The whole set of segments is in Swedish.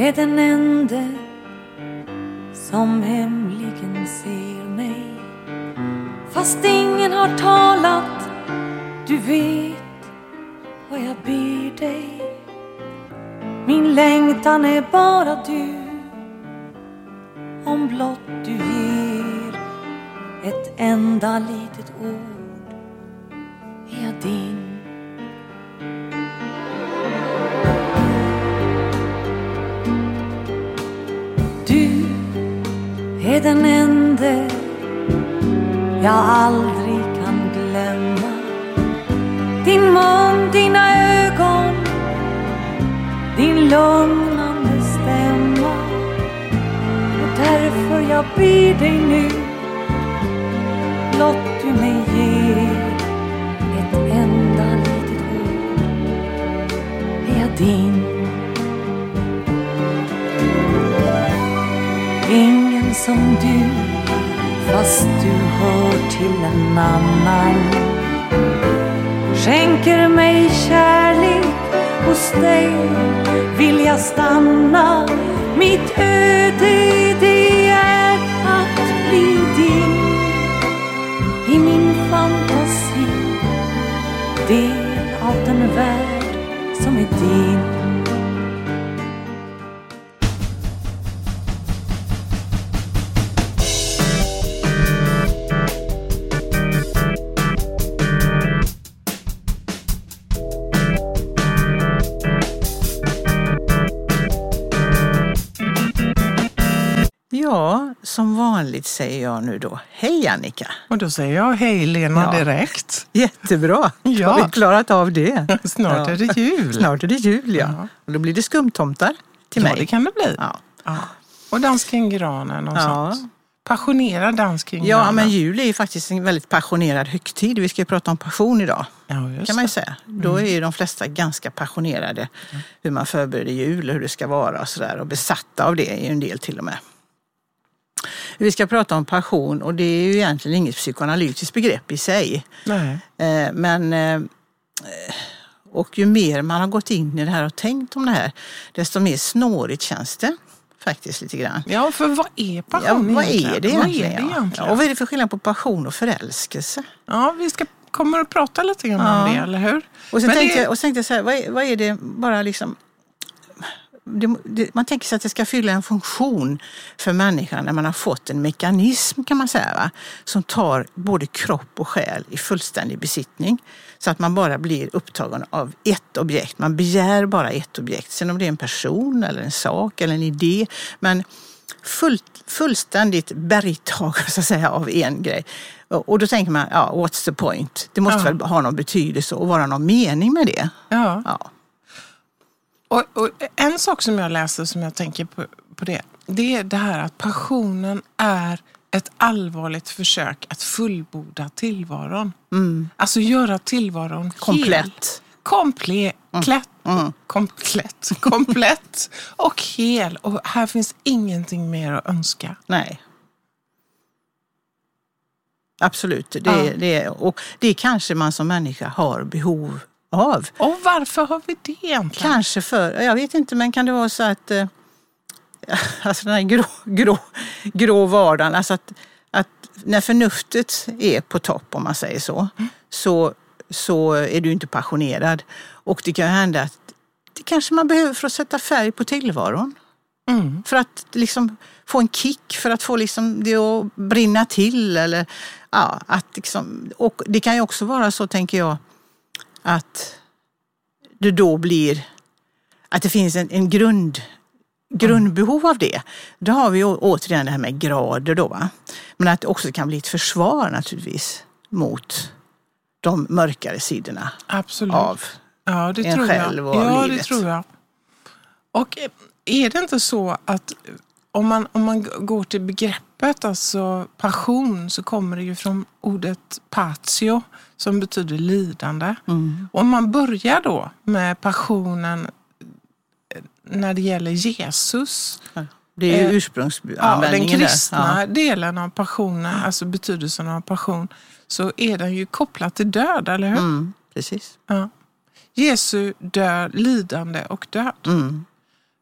är den ende som hemligen ser mig. Fast ingen har talat, du vet vad jag ber dig. Min längtan är bara du, om blott du ger ett enda litet ord är jag din. Är den ende jag aldrig kan glömma. Din mun, dina ögon, din lugnande stämma. Och därför jag ber dig nu, låt du mig ge ett enda litet ord. Är jag din? Som du, fast du hör till en annan. Skänker mig kärlek hos dig vill jag stanna. Mitt öde det är att bli din. I min fantasi, det Ja, som vanligt säger jag nu då. Hej Annika! Och då säger jag hej Lena Ja. direkt. Jättebra! Ja. Har vi klarat av det? Snart Ja. är det jul. Snart är det jul, ja. Ja. Och då blir det skumtomtar till Ja, mig. det kan det bli. Ja. Ja. Och dans kring granen och Ja. sånt. Passionerad dans kring ja, granen. men jul är ju faktiskt en väldigt passionerad högtid. Vi ska ju prata om passion idag, Ja, kan man ju säga. Då är ju de flesta ganska passionerade hur man förbereder jul och hur det ska vara och sådär. Och besatta av det är ju en del till och med. Vi ska prata om passion och det är ju egentligen inget psykoanalytiskt begrepp i sig. Nej. Eh, Men eh, och ju mer man har gått in i det här och tänkt om det här, desto mer snårigt känns det faktiskt lite grann. Ja, för vad är Ja, passion vad är egentligen? det egentligen? Vad är det ja? egentligen? Ja, och vad är det för skillnad på passion och förälskelse? Ja, vi ska kommer att prata lite grann Ja. om det, eller hur? Och sen Men tänkte det- jag, och sen tänkte jag så här, vad är, vad är det bara liksom det, det, man tänker sig att det ska fylla en funktion för människan när man har fått en mekanism kan man säga, va? som tar både kropp och själ i fullständig besittning. Så att man bara blir upptagen av ett objekt. Man begär bara ett objekt. Sen om det är en person eller en sak eller en idé. Men fullt, fullständigt bergtagen så att säga av en grej. Och och då tänker man, ja, what's the point? Det måste Ja. väl ha någon betydelse och vara någon mening med det. Ja. Ja. Och, och en sak som jag läser som jag tänker på, på det, det är det här att passionen är ett allvarligt försök att fullborda tillvaron. Alltså göra tillvaron. Komplett. Komplett. Mm. Komplett. Komplett och hel. Och här finns ingenting mer att önska. Nej. Absolut. Det, Ja. det, och det kanske man som människa har behov av. Och varför har vi det egentligen? Kanske för, jag vet inte, men kan det vara så att eh, alltså den här grå, grå, grå vardagen, alltså att, att när förnuftet är på topp om man säger så, så, så är du inte passionerad. Och det kan hända att det kanske man behöver för att sätta färg på tillvaron. Mm. För att liksom få en kick, för att få liksom det att brinna till. Eller, ja, att liksom, och det kan ju också vara så, tänker jag, att det då blir att det finns en, en grund, grundbehov av det. Då har vi återigen det här med grader då. Va? Men att det också kan bli ett försvar naturligtvis mot de mörkare sidorna Absolut. av Ja, det en tror själv jag. och ja, det livet. tror jag. Och eh, är det inte så att om man, om man går till begreppet, alltså passion, så kommer det ju från ordet patio som betyder lidande. Mm. Och om man börjar då med passionen eh, när det gäller Jesus, det är ju Eh, ja, den ursprungsanvändningen kristna. Ja. delen av passionen, alltså betydelsen av passion, så är den ju kopplad till död, eller hur? Mm, precis. Ja. Jesu död, lidande och död. Mm.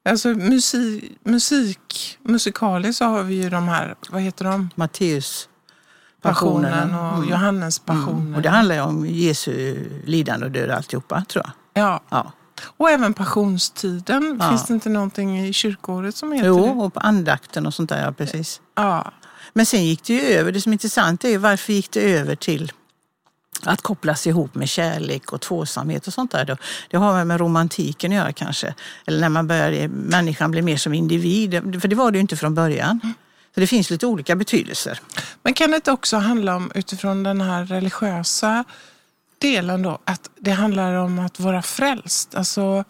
Alltså musik, musik, musikaliskt så har vi ju de här, vad heter de? Matteus Passionen och Mm. Johannes passionen. Och det handlar ju om Jesu lidande och död alltihopa, tror jag. Ja, Ja. och även passionstiden. Ja. Finns det inte någonting i kyrkåret som heter Jo, det? och på andakten och sånt där, ja precis. Ja. Men sen gick det ju över, det som är intressant är varför gick det över till att kopplas ihop med kärlek och tvåsamhet och sånt där. Då. Det har väl med romantiken att göra kanske. Eller när man börjar, människan blir mer som individ. För det var det ju inte från början. Så det finns lite olika betydelser. Men kan det också handla om, utifrån den här religiösa delen då, att det handlar om att vara frälst? Alltså,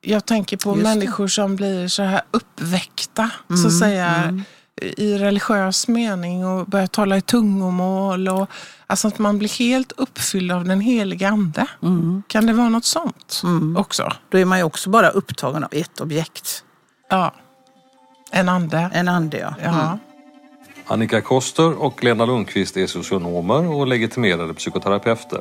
jag tänker på Just det. människor som blir så här uppväckta, så att säga, i religiös mening och börjar tala i tungomål. Och, alltså att man blir helt uppfylld av den heliga ande. Kan det vara något sånt också? Då är man ju också bara upptagen av ett objekt. Ja. En ande. En ande, ja. Ja. Annika Koster och Lena Lundqvist är socionomer och legitimerade psykoterapeuter.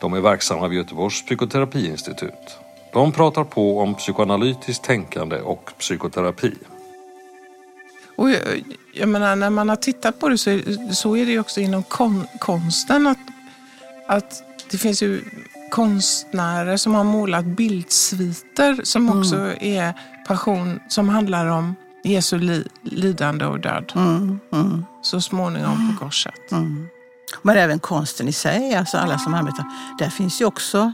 De är verksamma vid Göteborgs psykoterapiinstitut. De pratar på om psykoanalytiskt tänkande och psykoterapi. Och jag, jag menar, när man har tittat på det så är, så är det ju också inom kon, konsten att, att det finns ju konstnärer som har målat bildsviter som också är passion som handlar om Jesu li, lidande och död. Mm, mm, Så småningom på korset. mm. Men även konsten i sig, alltså alla som arbetar. Där finns ju också, eh,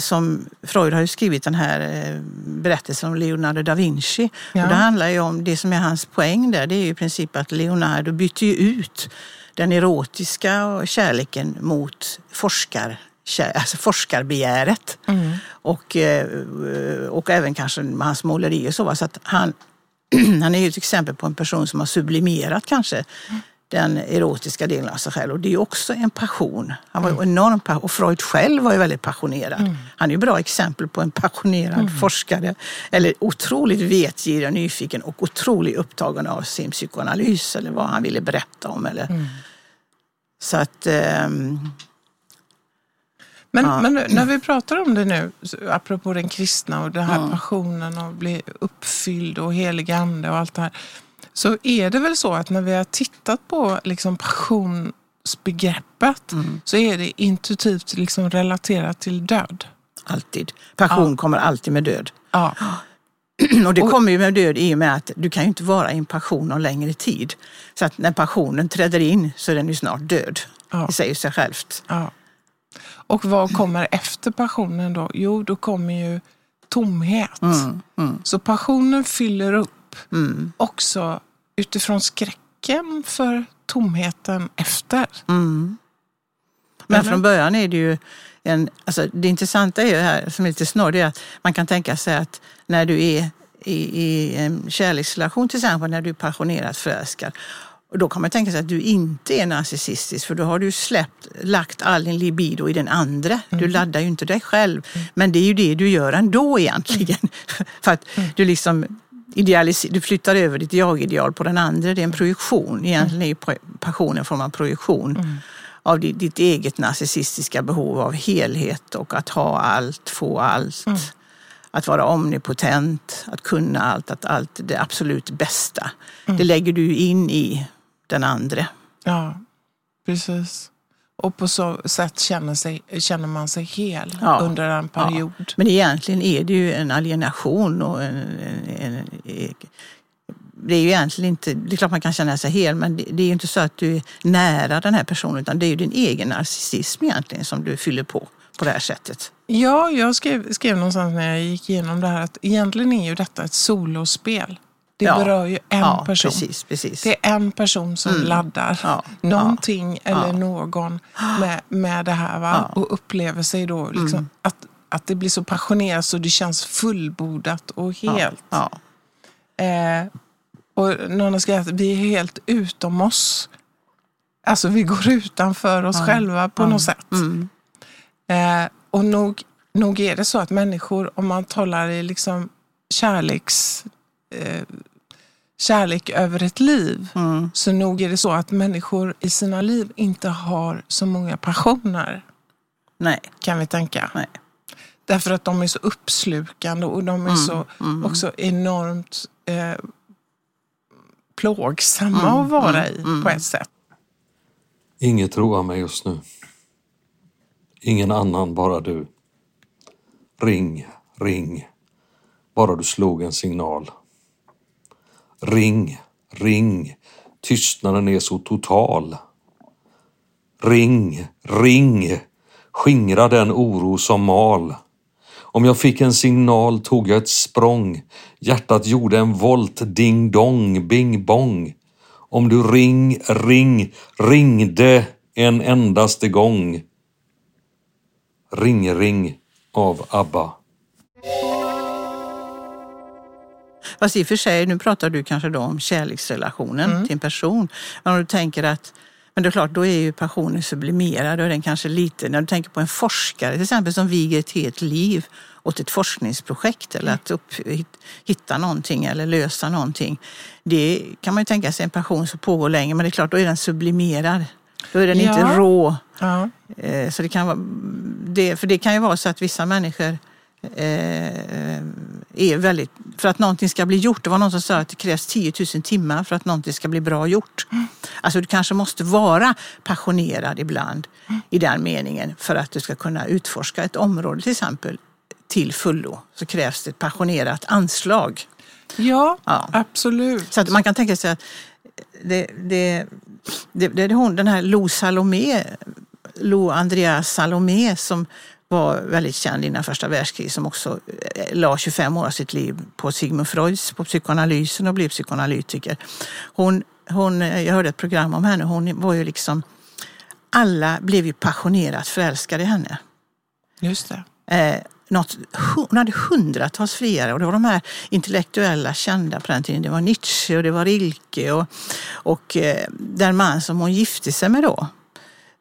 som Freud har ju skrivit den här eh, berättelsen om Leonardo da Vinci. Ja. Och det handlar ju om, det som är hans poäng där, det är ju i princip att Leonardo bytte ut den erotiska kärleken mot forskar, alltså forskarbegäret. Mm. Och, eh, och även kanske med hans måleri och så. så att han, han är ju ett exempel på en person som har sublimerat kanske den erotiska delen av sig själv. Och det är också en passion. Han var ju enormt pa- och Freud själv var ju väldigt passionerad. Han är ju bra exempel på en passionerad forskare. Eller otroligt vetgirig och nyfiken och otroligt upptagen av sin psykoanalys eller vad han ville berätta om. Eller. Så att... ehm, Men, Ja. men när vi pratar om det nu, apropå den kristna och den här passionen och bli uppfylld och helig ande och allt det här. Så är det väl så att när vi har tittat på liksom passionsbegreppet så är det intuitivt liksom relaterat till död. alltid. Passion kommer alltid med död. Ja, Och det kommer ju med död i och med att du kan ju inte vara i en passion någon längre tid. Så att när passionen träder in så är den ju snart död. Ja. Det säger sig självt. ja. Och vad kommer efter passionen då? Jo, då kommer ju tomhet. Mm, mm, Så passionen fyller upp mm, också utifrån skräcken för tomheten efter. mm. Men Eller? från början är det ju en, alltså det intressanta är ju här, som är lite snurrigt, är att man kan tänka sig att när du är i, i en kärleksrelation till exempel, när du är passionerat förälskad, och då kan man tänka sig att du inte är narcissistisk för då har du släppt, lagt all din libido i den andra. Du laddar ju inte dig själv. Men det är ju det du gör ändå egentligen. för att du liksom idealis- du flyttar över ditt jag-ideal på den andra. Det är en projektion. Egentligen är passionen en form av projektion av ditt, ditt eget narcissistiska behov av helhet och att ha allt, få allt. Att vara omnipotent, att kunna allt, att allt är det absolut bästa. Det lägger du in i den andra. Ja, precis. Och på så sätt känner, sig, känner man sig hel Ja. under en period. Men egentligen är det ju en alienation och en, en, en, det är ju egentligen inte, det är klart man kan känna sig hel men det, det är ju inte så att du är nära den här personen utan det är ju din egen narcissism egentligen som du fyller på på det här sättet. Ja, jag skrev, skrev någonstans när jag gick igenom det här att egentligen är ju detta ett solospel. Det Ja. berör ju en ja, person. Precis, precis. Det är en person som laddar Ja, någonting eller någon med, med det här. Va? Och upplever sig då liksom att, att det blir så passionerat så det känns fullbordat och helt. Eh, och någon har skrivit att vi är helt utom oss. Alltså vi går utanför oss själva på något sätt. Mm. Eh, och nog, nog är det så att människor, om man talar i liksom kärleks, eh, kärlek över ett liv, Mm. så nog är det så att människor i sina liv inte har så många passioner, Nej, kan vi tänka. nej. Därför att de är så uppslukande och de är så också enormt eh, plågsamma att vara i på ett sätt. Inget roar mig just nu. Ingen annan, bara du. Ring, ring. Bara du slog en signal. Ring, ring. Tystnaden är så total. Ring, ring. Skingra den oro som mal. Om jag fick en signal tog jag ett språng. Hjärtat gjorde en volt, ding dong, bing bong. Om du ring, ring, ringde en endaste gång. Ring, ring av ABBA. Fast i och för sig, nu pratar du kanske då om kärleksrelationen till en person. Men om du tänker att men det är klart, då är ju passionen sublimerad och den kanske lite, när du tänker på en forskare till exempel som viger ett helt liv åt ett forskningsprojekt eller att upp, hitta någonting eller lösa någonting. Det kan man ju tänka sig en passion som pågår länge, men det är klart, då är den sublimerad. Då är den Ja. inte rå. Ja. Eh, Så det kan vara, det, för det kan ju vara så att vissa människor är väldigt... För att någonting ska bli gjort, det var någon som sa att det krävs 10 000 timmar för att någonting ska bli bra gjort. Alltså du kanske måste vara passionerad ibland i den meningen för att du ska kunna utforska ett område till exempel till fullo. Så krävs det ett passionerat anslag. Ja, Ja. absolut. Så att man kan tänka sig att det, det, det, det är hon, den här Lo Salomé, Lo Andrea Salomé som var väldigt känd innan första världskriget som också eh, la 25 år av sitt liv på Sigmund Freuds, på psykoanalysen och blev psykoanalytiker. Hon, hon, eh, jag hörde ett program om henne, hon var ju liksom, alla blev ju passionerat förälskade i henne. Just det. Eh, något, hon hade hundratals friare och det var de här intellektuella kända på den tiden. Det var Nietzsche och det var Rilke och, och eh, den man som hon gifte sig med då,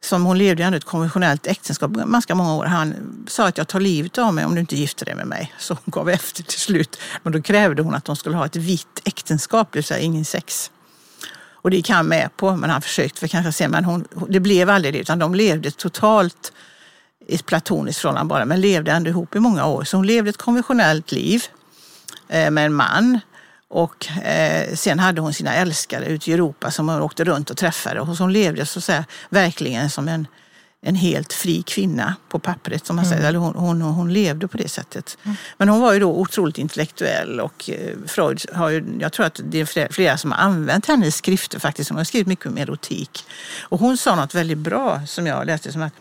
som hon levde ändå ett konventionellt äktenskap ganska många år. Han sa att jag tar livet av mig om du inte gifter dig med mig. Så hon gav efter till slut. Men då krävde hon att de skulle ha ett vitt äktenskap, det vill säga ingen sex. Och det gick han med på, men han försökte för kanske se, men hon, det blev aldrig det, utan de levde totalt i ett platoniskt förhållande bara, men levde ändå ihop i många år. Så hon levde ett konventionellt liv eh, med en man. Och eh, sen hade hon sina älskare ute i Europa som hon åkte runt och träffade. Och hon levde så att säga, verkligen som en, en helt fri kvinna på pappret. Som man säger. Eller hon, hon, hon levde på det sättet. Men hon var ju då otroligt intellektuell och eh, Freud har ju, jag tror att det är flera, flera som har använt hennes skrifter faktiskt. Hon har skrivit mycket om erotik. Och hon sa något väldigt bra som jag läste som att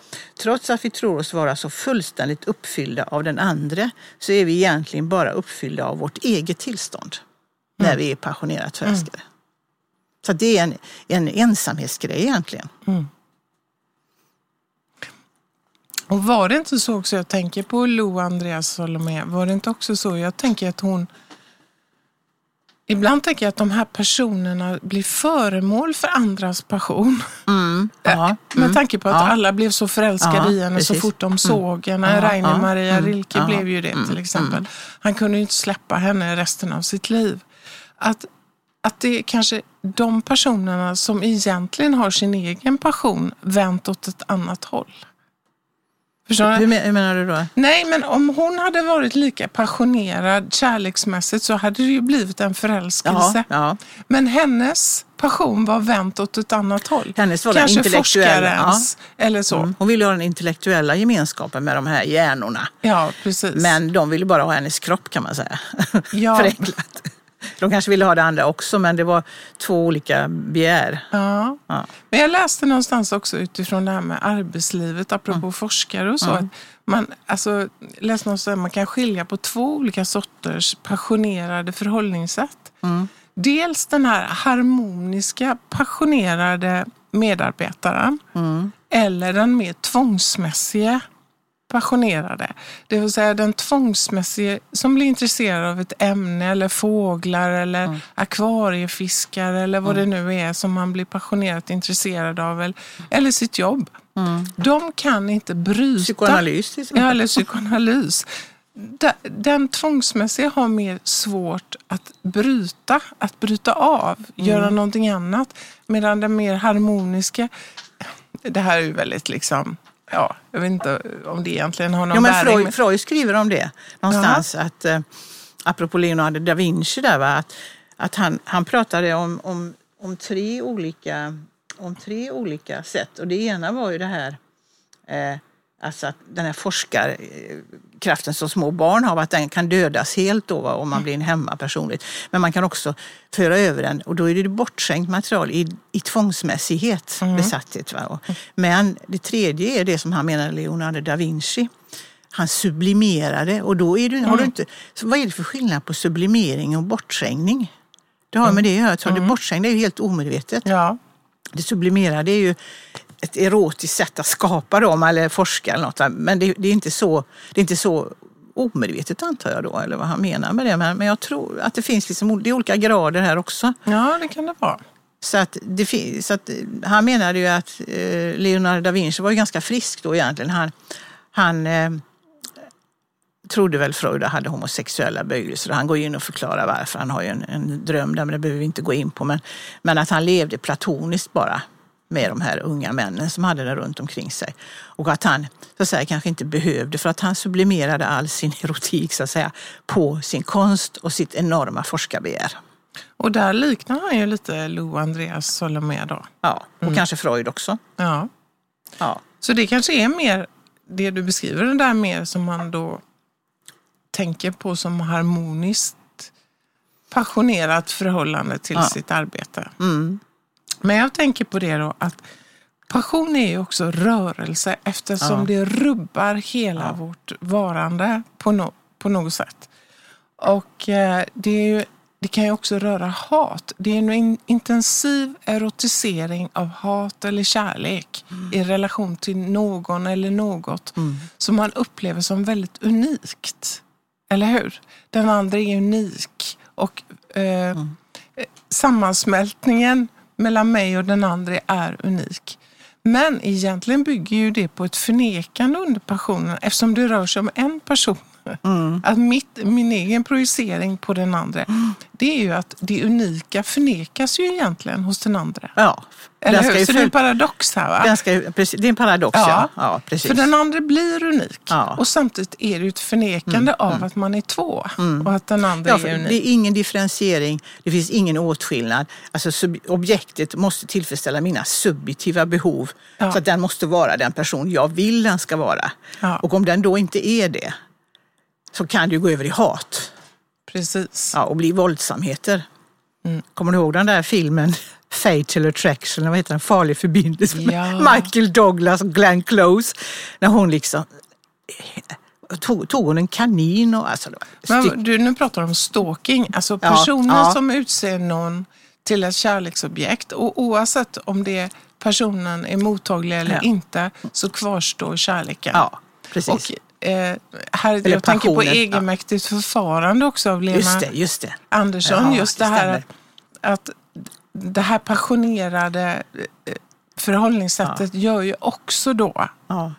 trots att vi tror oss vara så fullständigt uppfyllda av den andra så är vi egentligen bara uppfyllda av vårt eget tillstånd när vi är passionerat förälskade. Så det är en, en ensamhetsgrej egentligen. Och var det inte så också, jag tänker på Lo Andreas Salomé, var det inte också så, jag tänker att hon Ibland tänker jag att de här personerna blir föremål för andras passion. Ja. Med tanke på att Ja. alla blev så förälskade Ja, i henne så precis. fort de såg henne. Ja, Rainer Maria mm, Rilke blev ju det till exempel. Han kunde ju inte släppa henne resten av sitt liv. Att, att det är kanske de personerna som egentligen har sin egen passion vänt åt ett annat håll. Förstår du? Hur, men, hur menar du då? Nej, men om hon hade varit lika passionerad kärleksmässigt så hade det ju blivit en förälskelse. Ja, ja. Men hennes passion var vänt åt ett annat håll. Hennes var Kanske forskarens eller så. Mm. Hon ville ha den intellektuella gemenskapen med de här hjärnorna. Ja, precis. Men de ville bara ha hennes kropp kan man säga. Ja. Förenklat. De kanske ville ha det andra också men det var två olika begär. Ja. Ja. Men jag läste någonstans också utifrån det här med arbetslivet, apropå Mm. forskare och så. Att man, alltså, läste någonstans att man kan skilja på två olika sorters passionerade förhållningssätt. Mm. Dels den här harmoniska, passionerade medarbetaren. Mm. Eller den mer tvångsmässiga passionerade. Det vill säga den tvångsmässiga som blir intresserad av ett ämne eller fåglar eller Mm. akvariefiskar eller vad det nu är som man blir passionerat intresserad av eller, eller sitt jobb. De kan inte bryta. Mm. Psykoanalys exempel. Ja, eller psykoanalys. Den tvångsmässiga har mer svårt att bryta, att bryta av, göra någonting annat. Medan den mer harmoniska, det här är ju väldigt liksom ja, jag vet inte om det egentligen har någon Jo, men bäring. Freud, Freud skriver om det någonstans. Att, eh, apropå Leonardo da Vinci, där, va, att, att han, han pratade om, om, om, tre olika, om tre olika sätt. Och det ena var ju det här eh, Alltså att den här forskarkraften som små barn har, att den kan dödas helt då, va, om man blir en hemmapersonlighet. Men man kan också föra över den och då är det bortskänkt material i, i tvångsmässighet, besatthet. Va? Och- Men det tredje är det som han menar Leonardo da Vinci. Han sublimerade och då är du, har du inte... Vad är det för skillnad på sublimering och bortskängning? Det har med det att göra. Tror Det bortskängda är ju helt omedvetet. Ja, Det sublimerade är ju ett erotiskt sätt att skapa dem eller forska eller något. Men det, det, är inte så, det är inte så omedvetet antar jag då, eller vad han menar med det. Men, men jag tror att det finns liksom, det är olika grader här också. ja, det kan det vara. Så att det så att, han menade ju att eh, Leonardo da Vinci var ju ganska frisk då egentligen. Han, han eh, trodde väl Freud hade homosexuella böjelser. Han går in och förklarar varför. Han har ju en, en dröm där, men det behöver vi inte gå in på. Men, men att han levde platoniskt bara med de här unga männen som hade det runt omkring sig. Och att han så att säga, kanske inte behövde, för att han sublimerade all sin erotik så att säga, på sin konst och sitt enorma forskarbegär. Och där liknar han ju lite Lou Andreas Solomé då. Ja, och kanske Freud också. Ja. Ja. Så det kanske är mer det du beskriver, det där mer som man då tänker på som harmoniskt passionerat förhållande till Ja. sitt arbete. Mm. Men jag tänker på det då att passion är ju också rörelse eftersom Ja. det rubbar hela Ja. vårt varande på, no, på något sätt. Och eh, det, ju, det kan ju också röra hat. Det är en in, intensiv erotisering av hat eller kärlek i relation till någon eller något som man upplever som väldigt unikt. Eller hur? Den andra är unik. Och eh, eh, sammansmältningen mellan mig och den andra är unik. Men egentligen bygger ju det på ett förnekande under passionen eftersom det rör sig om en person. Att mitt, min egen projicering på den andra, det är ju att det unika förnekas ju egentligen hos den andra. Ja. Eller hur? Så det är en paradox här va? den ska, precis, det är en paradox, ja. ja. precis. För den andra blir unik. Ja. Och samtidigt är det ju ett förnekande av att man är två. Och att den andra Ja, är unik. det är ingen differentiering, det finns ingen åtskillnad. Alltså, sub, objektet måste tillfredsställa mina subjektiva behov. Ja. Så att den måste vara den person jag vill den ska vara. Ja. Och om den då inte är det, så kan det ju gå över i hat Precis. ja, och bli våldsamheter. Mm. Kommer du ihåg den där filmen Fatal Attraction, vad heter den? Farlig förbindelse med Ja. Michael Douglas och Glenn Close. När hon liksom tog, tog hon en kanin och alltså, Men du, nu pratar om stalking. Alltså Ja, personer ja. som utser någon till ett kärleksobjekt. Och oavsett om det personen är mottaglig eller Ja. inte så kvarstår kärleken. Ja, precis. Och, eh, här, jag tänker på passionen, ja. egenmäktigt förfarande också av Lena just det, just det. Andersson. Ja, just det det, här att, det här passionerade eh, förhållningssättet gör ju också då Ja.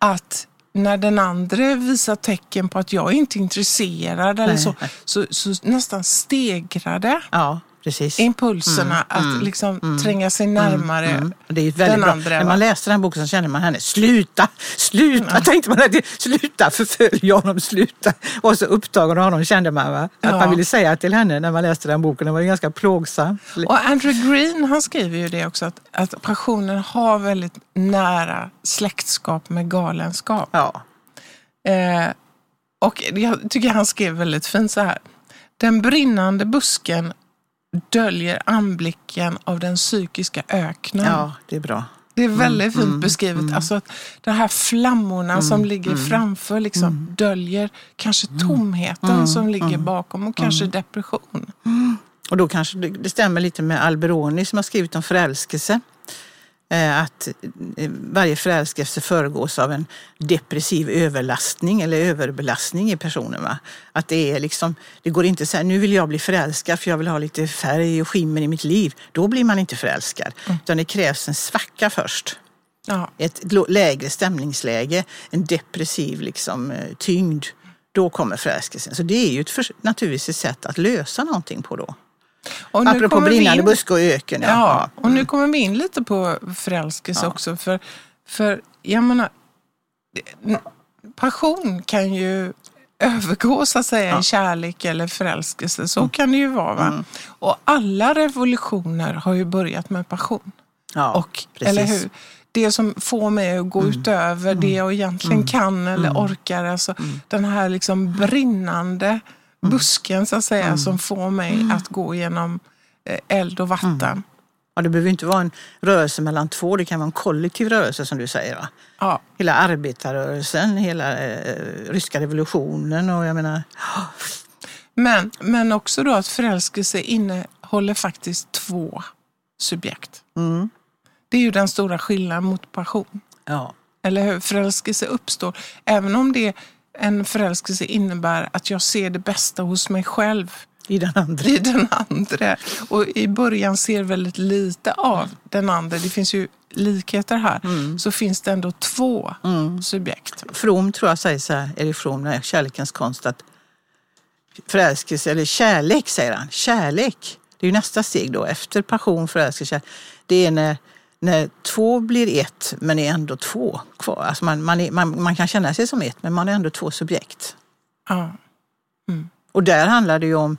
att när den andra visar tecken på att jag inte är intresserad eller så, så, så nästan stegrade ja, precis. impulserna att liksom tränga sig närmare Mm. Det är väldigt den bra. andra. När man läste den boken så kände man henne, sluta, sluta, tänkte man att sluta förfölja honom, sluta. Och så upptagen av honom kände man va? att Ja. man ville säga till henne när man läste den boken. Den var ju ganska plågsam. Och Andrew Green han skriver ju det också att, att passionen har väldigt nära släktskap med galenskap. Ja, Eh, och jag tycker han skrev väldigt fint så här. Den brinnande busken döljer anblicken av den psykiska öknen. ja, det är bra. Det är väldigt fint beskrivet. Alltså att de här flammorna som ligger framför liksom döljer kanske tomheten som ligger bakom och kanske depression. Och då kanske det, det stämmer lite med Alberoni som har skrivit om förälskelse. Eh, Att eh, varje förälskelse föregås av en depressiv överlastning eller överbelastning i personen. Va? Att det är liksom, det går inte att säga nu vill jag bli förälskad för jag vill ha lite färg och skimmer i mitt liv. Då blir man inte förälskad. Utan det krävs en svacka först. Ja. Ett lägre stämningsläge, en depressiv liksom, eh, tyngd. Då kommer förälskelsen. Så det är ju ett naturligtvis ett sätt att lösa någonting på då. Och nu Apropå brinnande in- buske och öken. Ja, och nu kommer vi in lite på förälskelse Ja. också. För, för jag menar, passion kan ju övergå så att säga Ja. i kärlek eller förälskelse. Så kan det ju vara. Va? Mm. Och alla revolutioner har ju börjat med passion. Ja, och, precis. eller hur? Det som får mig att gå Mm. utöver det jag egentligen kan eller orkar. Alltså, Mm. Den här liksom brinnande busken så att säga Mm. som får mig att gå genom eh, eld och vatten. Ja, det behöver inte vara en rörelse mellan två, det kan vara en kollektiv rörelse som du säger. Va? Ja, Hela arbetarrörelsen, hela eh, ryska revolutionen och jag menar... Men, men också då att förälskelse innehåller faktiskt två subjekt. Mm, Det är ju den stora skillnaden mot passion. ja. Eller hur? Förälskelse uppstår. Även om det en förälskelse innebär att jag ser det bästa hos mig själv I den andra. i den andra. Och i början ser väldigt lite av den andra. Det finns ju likheter här. Så finns det ändå två subjekt. From tror jag säger så här, Erik From, när kärlekens konst, att förälskelse, eller kärlek säger han, kärlek, det är ju nästa steg då, efter passion, förälskelse, det är när, när två blir ett men är ändå två kvar. Alltså man, man, är, man, man kan känna sig som ett men man är ändå två subjekt. Ja. Och där handlar det ju om,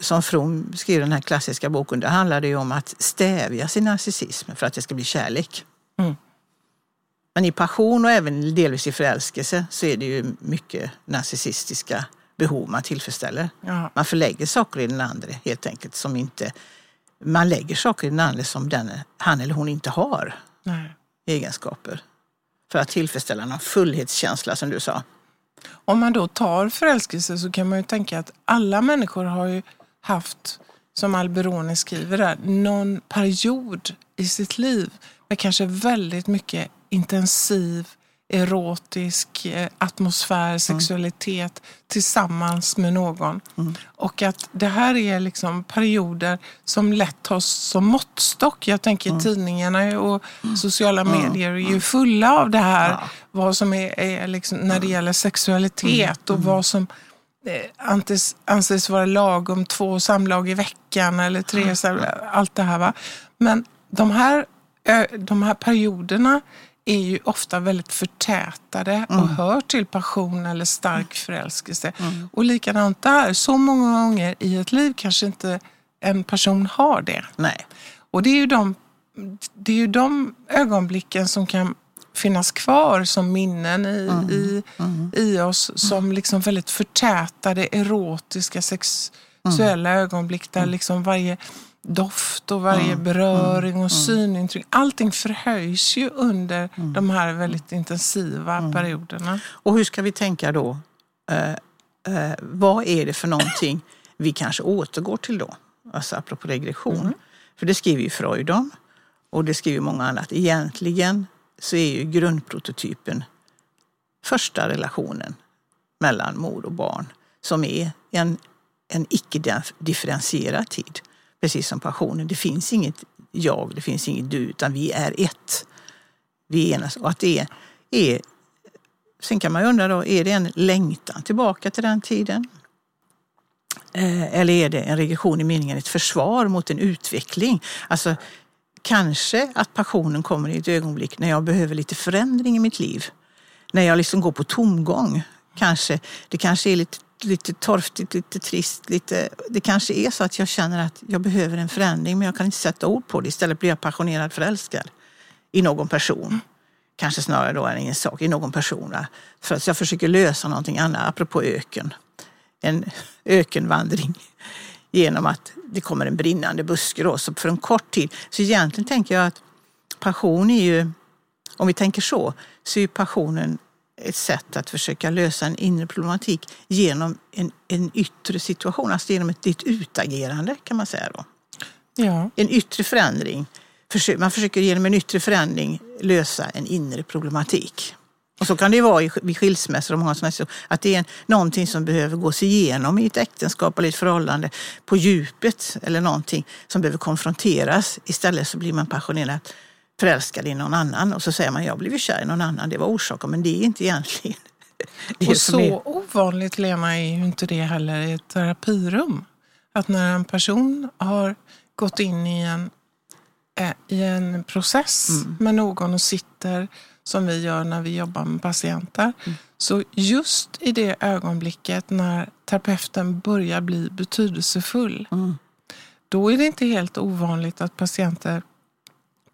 som From skrev den här klassiska boken, där handlar det ju om att stävja sin narcissism för att det ska bli kärlek. Mm. Men i passion och även delvis i förälskelse så är det ju mycket narcissistiska behov man tillfredsställer. Ja. Man förlägger saker i den andra helt enkelt som inte... Man lägger saker i den andra som den, han eller hon inte har Nej. egenskaper. För att tillfredsställa någon fullhetskänsla som du sa. Om man då tar förälskelse så kan man ju tänka att alla människor har ju haft, som Alberoni skriver där, någon period i sitt liv med kanske väldigt mycket intensiv erotisk eh, atmosfär, sexualitet tillsammans med någon. Och att det här är liksom perioder som lätt tas som måttstock. Jag tänker tidningarna och sociala medier är ju fulla av det här. Ja. Vad som är, är liksom, när det gäller sexualitet och vad som eh, anses, anses vara lagom två samlag i veckan eller tre, allt det här. Va? Men de här, de här perioderna är ju ofta väldigt förtätade och hör till passion eller stark förälskelse. Och likadant där, så många gånger i ett liv kanske inte en person har det. Nej. Och det är ju de, det är ju de ögonblicken som kan finnas kvar som minnen i, i, i oss som liksom väldigt förtätade erotiska sexuella ögonblick där liksom varje doft och varje beröring och synintryck, allting förhöjs ju under de här väldigt intensiva perioderna. Och hur ska vi tänka då? Eh, eh, vad är det för någonting vi kanske återgår till då? Alltså apropå regression. För det skriver ju Freud om och det skriver många annat. Egentligen så är ju grundprototypen första relationen mellan mor och barn som är en, en icke-differentierad tid. Precis som passionen. Det finns inget jag, det finns inget du, utan vi är ett. Vi enas. Och att det är, är Sen kan man ju undra då, är det en längtan tillbaka till den tiden? Eh, Eller är det en regression i meningen ett försvar mot en utveckling? Alltså, kanske att passionen kommer i ett ögonblick när jag behöver lite förändring i mitt liv. När jag liksom går på tomgång. Kanske, det kanske är lite, lite torftigt, lite trist. Lite, det kanske är så att jag känner att jag behöver en förändring men jag kan inte sätta ord på det. Istället blir jag passionerad förälskad i någon person. Kanske snarare då än i en sak, i någon person. För att jag försöker lösa någonting annat, apropå öken. En ökenvandring genom att det kommer en brinnande buske då, så för en kort tid. Så egentligen tänker jag att passion är ju, om vi tänker så, så är passionen ett sätt att försöka lösa en inre problematik genom en, en yttre situation, alltså genom ett, ett utagerande kan man säga då. Ja. En yttre förändring. Man försöker genom en yttre förändring lösa en inre problematik. Och så kan det ju vara i- vid skilsmässor och många sådana saker, att det är en, någonting som behöver gås igenom i ett äktenskap eller ett förhållande på djupet eller någonting som behöver konfronteras. Istället så blir man passionerat förälskad i någon annan och så säger man jag blev kär i någon annan, det var orsaken, men det är inte egentligen det Och så är- ovanligt, Lena, är ju inte det heller i ett terapirum. Att när en person har gått in i en eh, i en process med någon och sitter som vi gör när vi jobbar med patienter. Så just i det ögonblicket när terapeuten börjar bli betydelsefull, då är det inte helt ovanligt att patienter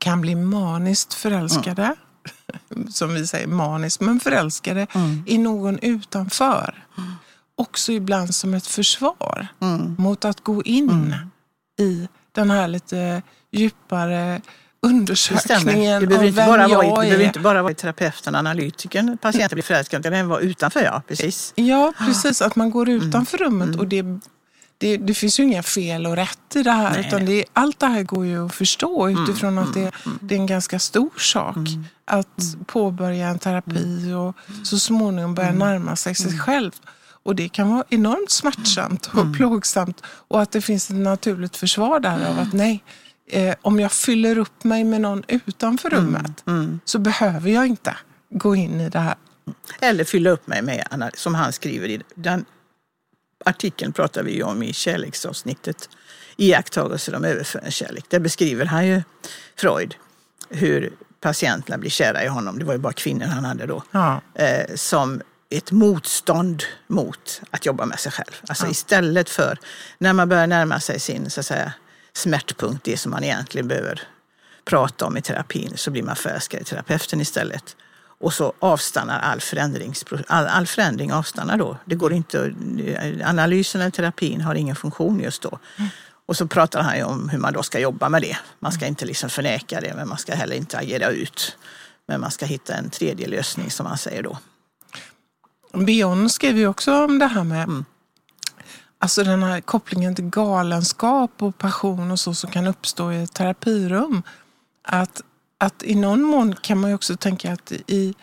kan bli maniskt förälskade. Som vi säger, maniskt, men förälskade i någon utanför. Också ibland som ett försvar mot att gå in i den här lite djupare Det undersökningen Det av vem bara, jag vara, det är. behöver inte bara vara terapeuten, analytikern, patienten blir förälskad, utan den var utanför, ja. Precis. Ja, precis. Att man går Mm. utanför rummet. och det, det, det finns ju inga fel och rätt i det här. Nej, utan det, allt det här går ju att förstå Mm, utifrån att det, det är en ganska stor sak att påbörja en terapi och så småningom börja närma sig sig själv. Och det kan vara enormt smärtsamt och plågsamt. Och att det finns ett naturligt försvar där av att nej, eh, om jag fyller upp mig med någon utanför rummet så behöver jag inte gå in i det här. Eller fylla upp mig med, som han skriver i den artikeln pratar vi ju om i kärleksavsnittet, iakttagelser om överföring kärlek. Där beskriver han ju Freud hur patienterna blir kära i honom, det var ju bara kvinnor han hade då, Ja. eh, som ett motstånd mot att jobba med sig själv. Alltså istället för när man börjar närma sig sin så att säga, smärtpunkt, det som man egentligen behöver prata om i terapin, så blir man förälskad i terapeuten istället. Och så avstannar all, all, all förändring avstannar då. Det går inte, analysen eller terapin har ingen funktion just då. Och så pratar han ju om hur man då ska jobba med det. Man ska inte liksom förneka det, men man ska heller inte agera ut. Men man ska hitta en tredje lösning som man säger då. Bion skriver ju också om det här med Mm. alltså den här kopplingen till galenskap och passion och så som kan uppstå i ett terapirum. Att, att i någon mån kan man ju också tänka att i,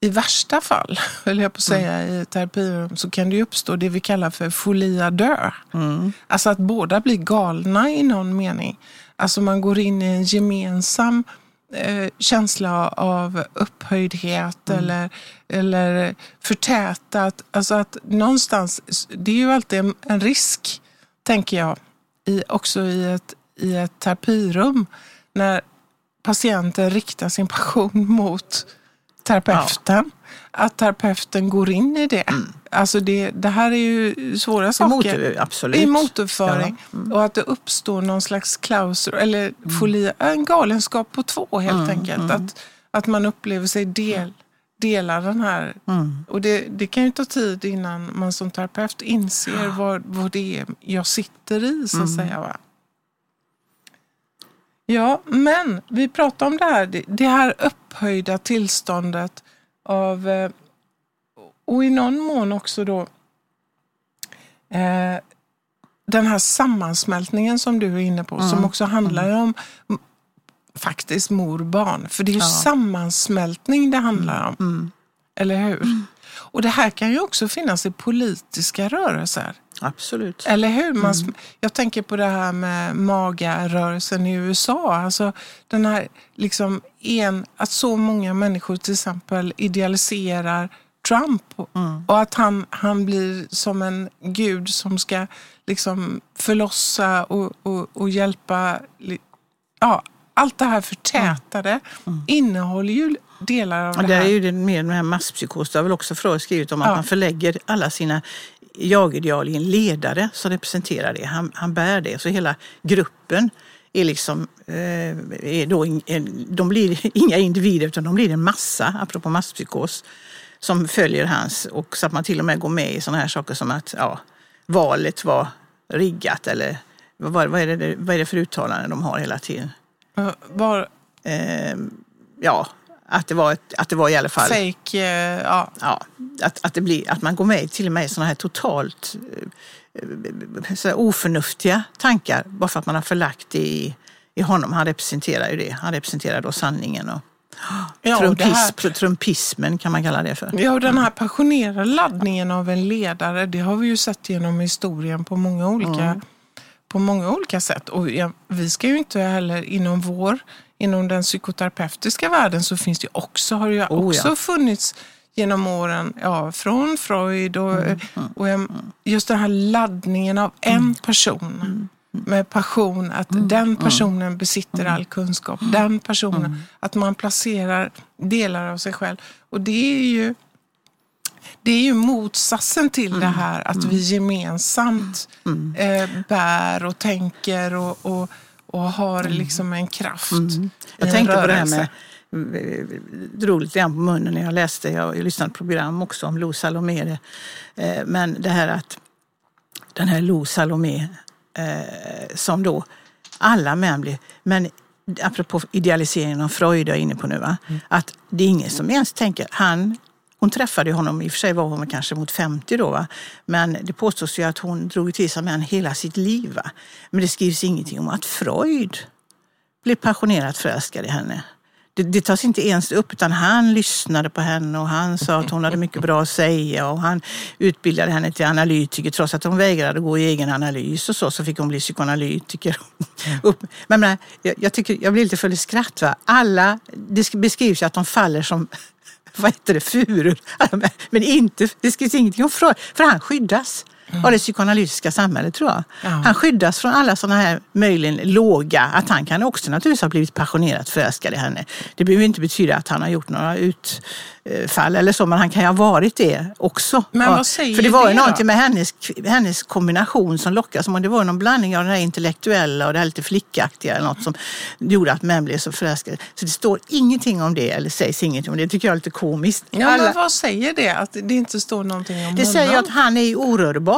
i värsta fall, höll jag på att säga, Mm. i terapirum så kan det ju uppstå det vi kallar för folia dö. Mm. Alltså att båda blir galna i någon mening. Alltså man går in i en gemensam eh, känsla av upphöjdhet eller, eller förtätat. Alltså att någonstans, det är ju alltid en, en risk, tänker jag, i, också i ett, i ett terapirum när patienten riktar sin passion mot terapeuten. Att terapeuten går in i det. Alltså det, det här är ju svåra saker. Motor, absolut. I motorföring. Och att det uppstår någon slags klauser, eller folia, en galenskap på två helt enkelt. Att, att man upplever sig del, dela den här. Och det, det kan ju ta tid innan man som terapeut inser vad, vad det är jag sitter i så att säga. Va? Ja, men vi pratar om det här, det, här upphöjda tillståndet av, eh, och i någon mån också då, eh, den här sammansmältningen som du är inne på, som också handlar om m- faktiskt mor-barn. För det är ju Ja. sammansmältning det handlar om. Eller hur? Och det här kan ju också finnas i politiska rörelser. Absolut. Eller hur? Man, sm- Jag tänker på det här med magarörelsen i USA. Alltså den här liksom en, att så många människor till exempel idealiserar Trump och att han, han blir som en gud som ska liksom förlossa och, och, och hjälpa. Ja, allt det här förtätade innehåller ju delar av det här. är ju det mer med masspsykos. Det har väl också Freud skrivit om att Ja. man förlägger alla sina jagideal i en ledare som representerar det. Han, han bär det. Så hela gruppen är liksom, eh, är då en, de blir inga individer utan de blir en massa, apropå masspsykos, som följer hans. Och så att man till och med går med i sådana här saker som att ja, valet var riggat eller vad, vad, är det, vad är det för uttalanden de har hela tiden? Eh, Var Eh, ja, att det, var ett, att det var i alla fall fake, eh, ja. ja, att, att, det blir, att man går med till och med i sådana här totalt eh, så här oförnuftiga tankar bara för att man har förlagt det i, i honom. Han representerar ju det. Han representerar då sanningen och Ja, det här- trumpism, trumpismen kan man kalla det för. Ja, och den här passionerade laddningen av en ledare, det har vi ju sett genom historien på många olika, på många olika sätt. Och ja, vi ska ju inte heller inom vår, inom den psykoterapeutiska världen så finns det också, har det ju Oh, också ja. funnits genom åren, ja, från Freud och, Mm, och em, just den här laddningen av en person med passion att den personen besitter all kunskap. Den personen, att man placerar delar av sig själv. Och det är ju det är ju motsatsen till det här att vi gemensamt eh, bär och tänker och, och, och har liksom en kraft Jag en tänkte på det här rörelse. med, drog lite grann på munnen när jag läste, jag lyssnat på program också om Lo Salomé. Eh, Men det här att den här Lo Salomé eh, som då alla män blir, men apropå idealiseringen av Freud jag är inne på nu, va? att det är ingen som ens tänker, han hon träffade honom, i och för sig var hon kanske mot 50 då, va? men det påstås ju att hon drog till sig män hela sitt liv. Va? Men det skrivs ingenting om att Freud blev passionerat förälskad i henne. Det, det tas inte ens upp, utan han lyssnade på henne och han sa att hon hade mycket bra att säga och han utbildade henne till analytiker trots att hon vägrade gå i egen analys och så, så fick hon bli psykoanalytiker. Upp. Men, men, jag, jag, tycker, jag blir lite full i skratt. Va? Alla, det beskrivs ju att de faller som vad heter det, furor. Men inte, det skrivs ingenting om Freud, för han skyddas av det psykoanalytiska samhället tror jag. Ja. Han skyddas från alla sådana här möjligen låga, att han kan också naturligtvis ha blivit passionerat förälskad i henne. Det behöver inte betyda att han har gjort några utfall eller så, men han kan ju ha varit det också. Men vad säger För det var ju det då? någonting med hennes, hennes kombination som lockade, som om det var någon blandning av det här intellektuella och det här lite flickaktiga eller något som gjorde att män blev så förälskade. Så det står ingenting om det, eller sägs ingenting om det. Det tycker jag är lite komiskt. Ja, Alla- men vad säger det? Att det inte står någonting om det honom? säger att han är orörbar.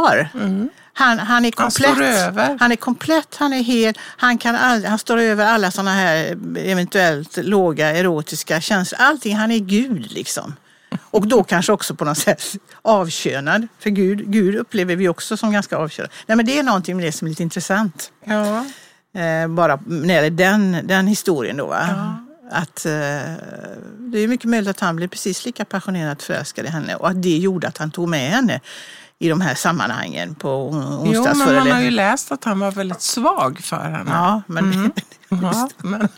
Han, han är Han komplett. står över. Han är komplett, han är hel. Han, kan all, han står över alla sådana här eventuellt låga erotiska känslor. Allting, han är Gud liksom. Och då kanske också på något sätt avkönad. För Gud, Gud upplever vi också som ganska avkönad. Nej, men det är någonting med det som är lite intressant. Ja. Eh, bara när det den, den historien då. Va? Att, eh, det är mycket möjligt att han blev precis lika passionerat förälskad i henne och att det gjorde att han tog med henne i de här sammanhangen på Jo, men man har ju läst att han var väldigt svag för henne. Ja, men Ja, men...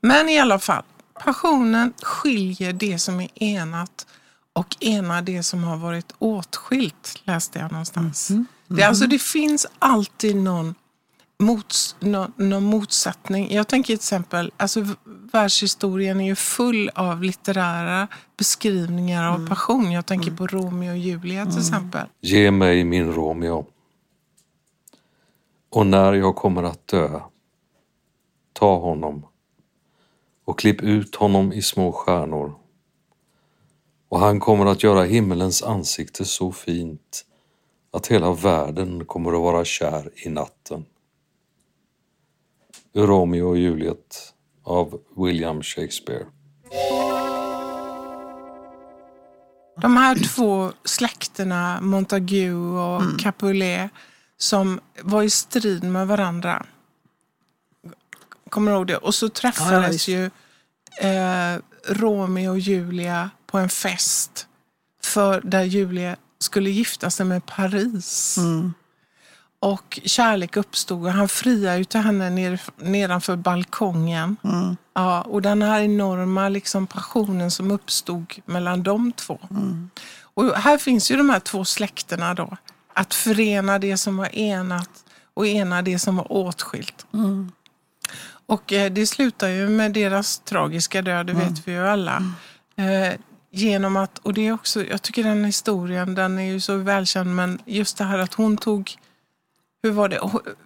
men i alla fall, passionen skiljer det som är enat och enar det som har varit åtskilt, läste jag någonstans. Det, alltså, det finns alltid någon, mots, någon, någon motsättning. Jag tänker till exempel, alltså, världshistorien är ju full av litterära beskrivningar av passion. Jag tänker på Romeo och Julia till exempel. Ge mig min Romeo. Och när jag kommer att dö, ta honom och klipp ut honom i små stjärnor. Och han kommer att göra himmelens ansikte så fint att hela världen kommer att vara kär i natten. Ur Romeo och Juliet av William Shakespeare. De här två släkterna, Montague och Capulet, som var i strid med varandra. Kommer du ihåg det? Och så Ja, träffades visst. ju eh, Romeo och Julia på en fest för där Julia skulle gifta sig med Paris. Och kärlek uppstod och han friade ju till henne ner, nedanför balkongen. Ja, och den här enorma liksom, passionen som uppstod mellan de två. Och här finns ju de här två släkterna då. Att förena det som var enat och ena det som var åtskilt. Och eh, det slutar ju med deras tragiska död, det vet vi ju alla. Eh, genom att, och det är också, jag tycker den historien, den är ju så välkänd, men just det här att hon tog, hur var det?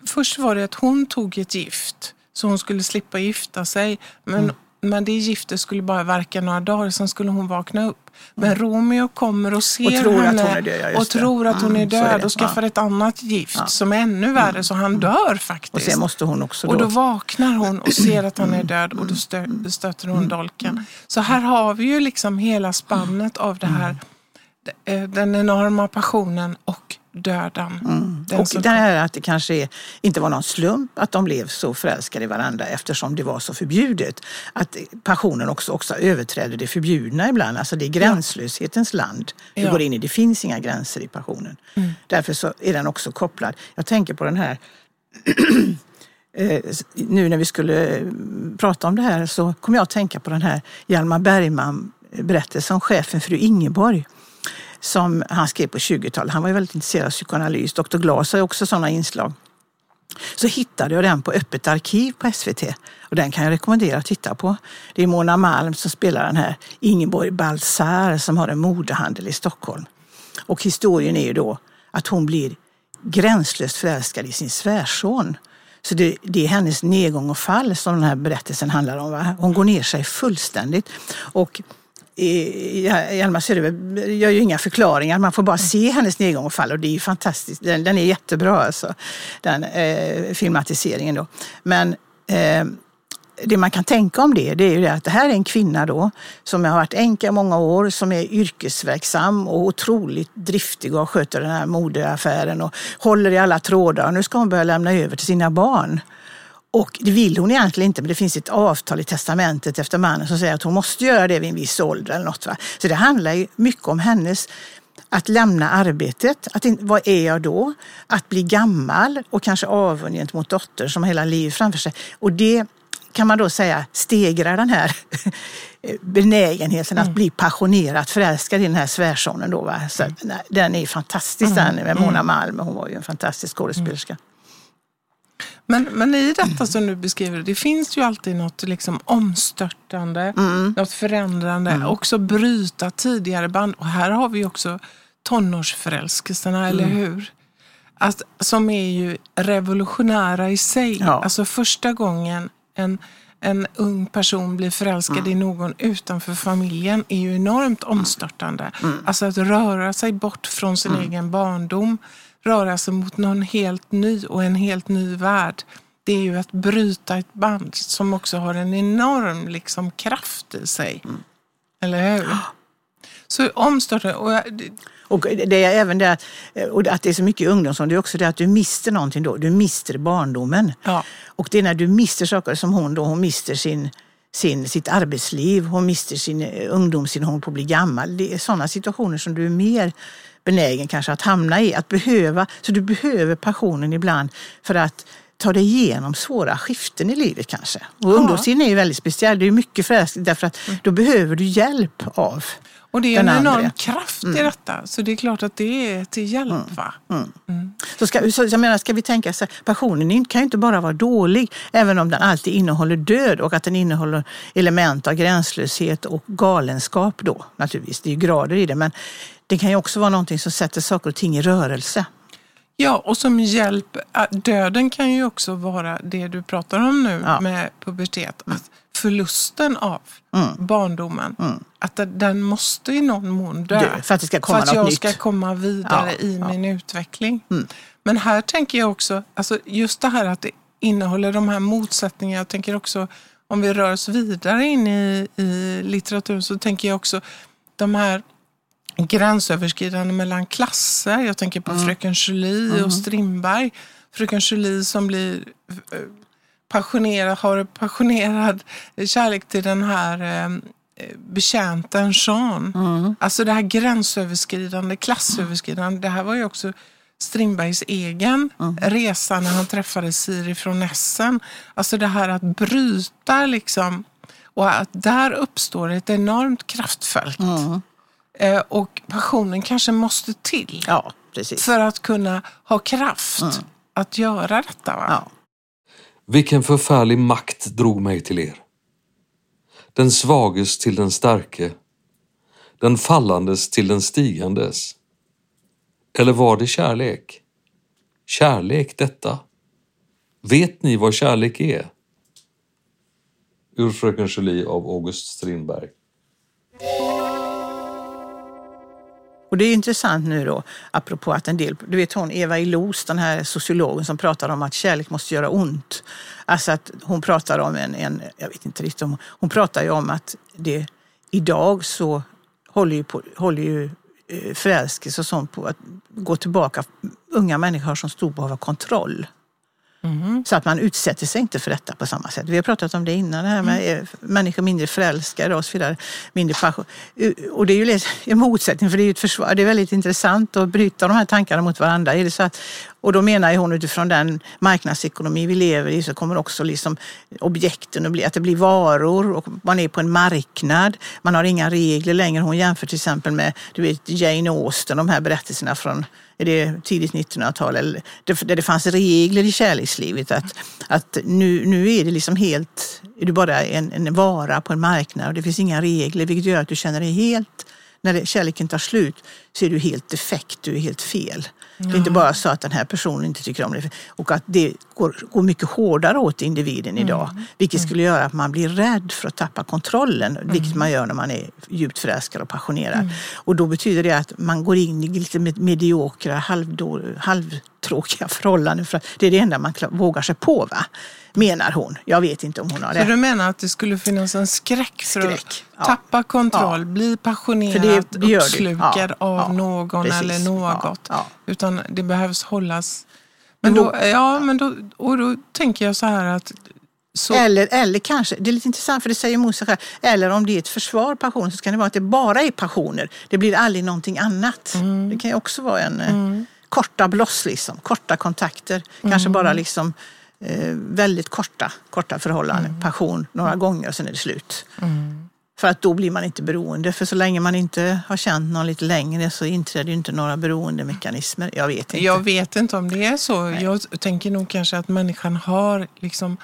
Först var det att hon tog ett gift, så hon skulle slippa gifta sig. Men, men det giftet skulle bara verka några dagar, sen skulle hon vakna upp. Men Romeo kommer och ser Och tror att henne hon är död, ja, och tror att hon är Mm, är död det. och skaffar Ja. ett annat gift som är ännu värre, så han dör faktiskt. Och sen måste hon också Och då då... vaknar hon och ser att han är död och då stö, stöter hon dolken. Så här har vi ju liksom hela spannet av det här. eh, Den enorma passionen och döden. Den Och som- det här att det kanske är, inte var någon slump att de blev så förälskade i varandra eftersom det var så förbjudet. Att passionen också, också överträder det förbjudna ibland. Alltså det är gränslöshetens land vi Ja. går in i. Det finns inga gränser i passionen. Därför så är den också kopplad. Jag tänker på den här Eh, nu när vi skulle eh, prata om det här så kom jag att tänka på den här Hjalmar Bergman berättelsen om chefen fru Ingeborg som han skrev på 20-talet. Han var ju väldigt intresserad av psykoanalys. Dr. Glas har också sådana inslag. Så hittade jag den på Öppet arkiv på SVT och den kan jag rekommendera att titta på. Det är Mona Malm som spelar den här Ingeborg Baltzar som har en modehandel i Stockholm. Och historien är ju då att hon blir gränslöst förälskad i sin svärson. Så det, det, är hennes nedgång och fall som den här berättelsen handlar om. Va? Hon går ner sig fullständigt. Och Hjalmar Söderberg gör ju inga förklaringar, man får bara se hennes nedgång och fall och det är ju fantastiskt. Den, den är jättebra alltså, den eh, filmatiseringen då. Men eh, det man kan tänka om det, det är ju det att det här är en kvinna då som har varit änka i många år, som är yrkesverksam och otroligt driftig och sköter den här modeaffären och håller i alla trådar. Och nu ska hon börja lämna över till sina barn. Och det vill hon egentligen inte, men det finns ett avtal i testamentet efter mannen som säger att hon måste göra det vid en viss ålder eller något. Va? Så det handlar ju mycket om hennes att lämna arbetet. Att, vad är jag då? Att bli gammal och kanske avund gentemot dotter som har hela livet framför sig. Och det kan man då säga stegrar den här benägenheten mm. att bli passionerat förälskad i den här svärsonen. Då, va? Så, mm. Den är fantastisk mm. den med Mona mm. Malm. Hon var ju en fantastisk skådespelerska. Mm. Men, men i detta som du beskriver, det finns ju alltid något liksom omstörtande, mm. något förändrande, mm. också bryta tidigare band. Och här har vi också tonårsförälskelserna, mm. eller hur? Att, som är ju revolutionära i sig. Ja. Alltså första gången en, en ung person blir förälskad mm. i någon utanför familjen är ju enormt omstörtande. Mm. Alltså att röra sig bort från sin mm. egen barndom röra sig mot någon helt ny och en helt ny värld. Det är ju att bryta ett band som också har en enorm liksom, kraft i sig. Mm. Eller hur? Så omstartade. Och, och det är även det och att det är så mycket ungdom som det är också det att du mister någonting då. Du mister barndomen. Ja. Och det är när du mister saker som hon då, hon mister sin, sin, sitt arbetsliv, hon mister sin eh, ungdom, sin hon på att bli gammal. Det är sådana situationer som du är mer benägen kanske att hamna i. Att behöva, så du behöver passionen ibland för att ta dig igenom svåra skiften i livet kanske. Och ja. ungdomstiden är ju väldigt speciell. Det är mycket förälskelse därför att mm. då behöver du hjälp av och det är en enorm kraft mm. i detta, så det är klart att det är till hjälp. Mm. Va? Mm. Mm. Så ska, så, jag menar, ska vi tänka så passionen kan ju inte bara vara dålig, även om den alltid innehåller död och att den innehåller element av gränslöshet och galenskap då naturligtvis. Det är ju grader i det, men det kan ju också vara någonting som sätter saker och ting i rörelse. Ja, och som hjälp, döden kan ju också vara det du pratar om nu ja. med pubertet. Att förlusten av mm. barndomen, mm. att den måste i någon mån dö. dö för att, det ska komma för att jag nytt. ska komma vidare ja, i ja. min utveckling. Mm. Men här tänker jag också, alltså just det här att det innehåller de här motsättningarna. Jag tänker också, om vi rör oss vidare in i, i litteraturen, så tänker jag också de här gränsöverskridande mellan klasser. Jag tänker på mm. Fröken Julie mm. och Strindberg. Fröken Julie som blir eh, passionerad, har passionerad kärlek till den här eh, betjänten Jean. Mm. Alltså det här gränsöverskridande, klassöverskridande. Det här var ju också Strindbergs egen mm. resa när han träffade Siri från Essen. Alltså det här att bryta liksom och att där uppstår ett enormt kraftfält. Mm. Eh, och passionen kanske måste till. Ja, precis. För att kunna ha kraft mm. att göra detta. Va? Ja. Vilken förfärlig makt drog mig till er. Den svages till den starke, den fallandes till den stigandes. Eller var det kärlek? Kärlek detta? Vet ni vad kärlek är? Ur Fröken Julie av August Strindberg. Och det är intressant nu då, apropå att en del, du vet hon Eva Illouz, den här sociologen som pratar om att kärlek måste göra ont. Alltså att hon pratar om en, en jag vet inte riktigt om, hon pratar ju om att det idag så håller ju, på, håller ju eh, förälskelse och sånt på att gå tillbaka. Unga människor som stod behöver kontroll kontroll. Så att man utsätter sig inte för detta på samma sätt. Vi har pratat om det innan, det här med mm. människor mindre förälskade och så vidare. Mindre passion. Och det är ju en motsättning, för det är ju ett försvar. Det är väldigt intressant att bryta de här tankarna mot varandra. Är det så att, och då menar hon utifrån den marknadsekonomi vi lever i så kommer också liksom objekten att bli att det blir varor och man är på en marknad. Man har inga regler längre. Hon jämför till exempel med du vet, Jane Austen, de här berättelserna från är det tidigt 1900-tal, där det fanns regler i kärlekslivet. Att, att nu, nu är det liksom helt, är du bara en, en vara på en marknad och det finns inga regler vilket gör att du känner dig helt, när kärleken tar slut så är du helt defekt, du är helt fel. Det är inte bara så att den här personen inte tycker om det och att det går, går mycket hårdare åt individen idag. Mm. Vilket skulle göra att man blir rädd för att tappa kontrollen, mm. vilket man gör när man är djupt förälskad och passionerad. Mm. Och då betyder det att man går in i lite mediokra, halvtråkiga förhållanden för det är det enda man vågar sig på. Va? Menar hon. Jag vet inte om hon har det. Så du menar att det skulle finnas en skräck för skräck. att tappa kontroll, ja. bli det uppslukad ja. av ja. någon Precis. eller något? Utan det behövs hållas... Men då, ja, men då, och då tänker jag så här att så. Eller, eller kanske, det är lite intressant för det säger Mose själv, eller om det är ett försvar passion så kan det vara att det bara är passioner. Det blir aldrig någonting annat. Mm. Det kan ju också vara en eh, mm. korta bloss, liksom, korta kontakter. Kanske mm. bara liksom eh, väldigt korta, korta förhållanden, mm. passion några gånger och sen är det slut. Mm. För att då blir man inte beroende. För så länge man inte har känt någon lite längre så inträder inte några beroendemekanismer. Jag vet inte. Jag vet inte om det är så. Nej. Jag tänker nog kanske att människan har liksom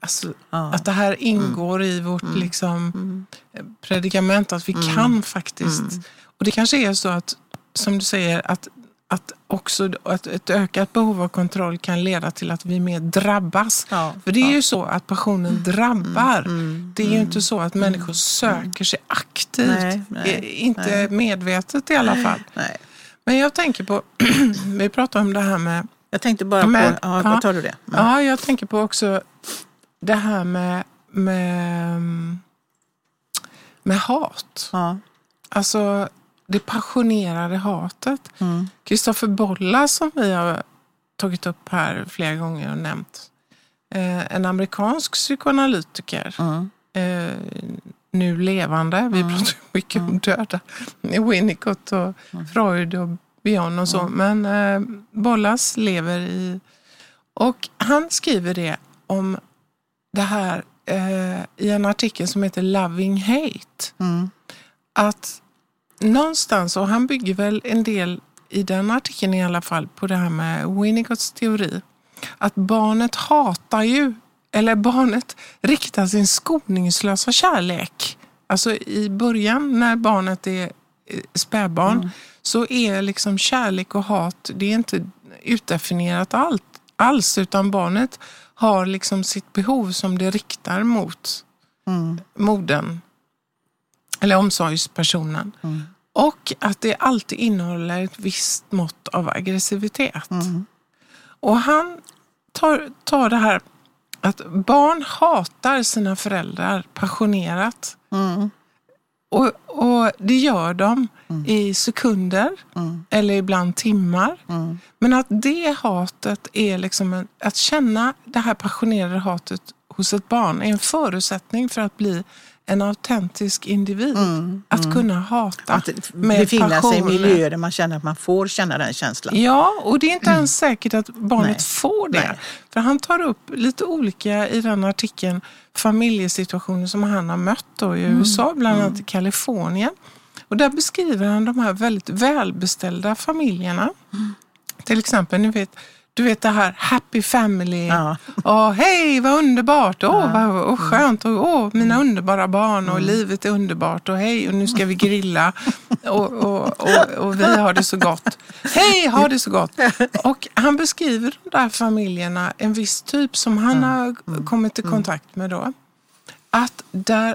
Alltså, ja. Att det här ingår mm. i vårt mm. Liksom, mm. predikament, att vi mm. kan faktiskt. Mm. Och det kanske är så att, som du säger, att att också att ett ökat behov av kontroll kan leda till att vi mer drabbas. Ja, För det är ja. ju så att passionen mm, drabbar. Mm, mm, det är ju inte så att mm, människor mm. söker sig aktivt. Nej, nej, inte nej. medvetet i alla fall. Men jag tänker på, vi pratar om det här med... Jag tänkte bara med, på, ja, tar du det? Ja, jag tänker på också det här med, med, med hat. Ja. Alltså det passionerade hatet. Kristoffer mm. Bolla som vi har tagit upp här flera gånger och nämnt. Eh, en amerikansk psykoanalytiker. Mm. Eh, nu levande. Vi mm. pratar mycket om mm. döda. Winnicott och mm. Freud och Bion och så. Mm. Men eh, Bollas lever i... Och han skriver det om det här eh, i en artikel som heter Loving Hate. Att någonstans, och han bygger väl en del i den artikeln i alla fall på det här med Winnicotts teori. Att barnet hatar ju, eller barnet riktar sin skoningslösa kärlek. Alltså i början när barnet är eh, spädbarn mm. så är liksom kärlek och hat, det är inte utdefinierat allt, alls utan barnet har liksom sitt behov som det riktar mot mm. modern eller omsorgspersonen. Mm. Och att det alltid innehåller ett visst mått av aggressivitet. Mm. Och han tar, tar det här att barn hatar sina föräldrar passionerat. Mm. Och, och, det gör de mm. i sekunder mm. eller ibland timmar. Mm. Men att det hatet är liksom en, att känna det här passionerade hatet hos ett barn är en förutsättning för att bli en autentisk individ. Mm, att mm. kunna hata att med befinna passion. sig i miljöer där man känner att man får känna den känslan. Ja, och det är inte ens säkert att barnet Nej. får det. Nej. För han tar upp lite olika i den artikeln familjesituationer som han har mött då i mm. USA, bland annat i mm. Kalifornien. Och där beskriver han de här väldigt välbeställda familjerna. Mm. Till exempel, ni vet, du vet det här happy family. Ja. Och hej vad underbart, åh oh, vad oh, skönt, och oh, mina mm. underbara barn och mm. livet är underbart och hej och nu ska vi grilla och, och, och, och, vi har det så gott. Hej, ha det så gott. Och han beskriver de där familjerna, en viss typ som han mm. har mm. kommit i mm. kontakt med då. Att där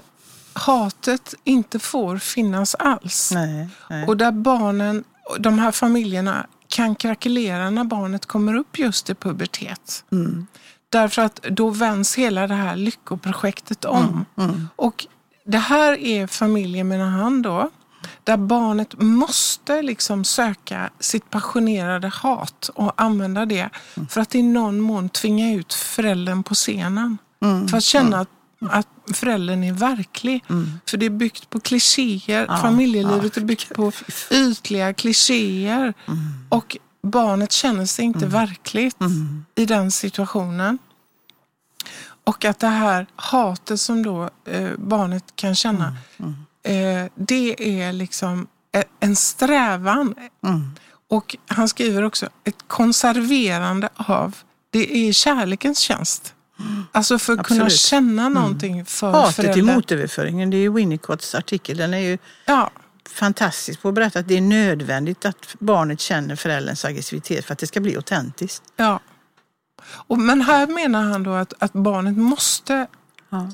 hatet inte får finnas alls. Nej, nej. Och där barnen, de här familjerna kan krackelera när barnet kommer upp just i pubertet. Mm. Därför att då vänds hela det här lyckoprojektet om. Mm. Mm. Och det här är familjer, menar han då, där barnet måste liksom söka sitt passionerade hat och använda det för att i någon mån tvinga ut föräldern på scenen. För att känna att, att föräldern är verklig. För det är byggt på klichéer. Ja, Familjelivet ja. är byggt på ytliga klichéer. Och barnet känner sig inte verkligt i den situationen. Och att det här hatet som då eh, barnet kan känna, eh, det är liksom e- en strävan. Och han skriver också ett konserverande av, det är kärlekens tjänst. Alltså för att kunna känna någonting för Hatet föräldrar. motöverföringen, det är ju Winnicotts artikel. Den är ju Ja, fantastisk på att berätta att det är nödvändigt att barnet känner förälderns aggressivitet för att det ska bli autentiskt. ja. Och, men här menar han då att, att barnet måste Ja.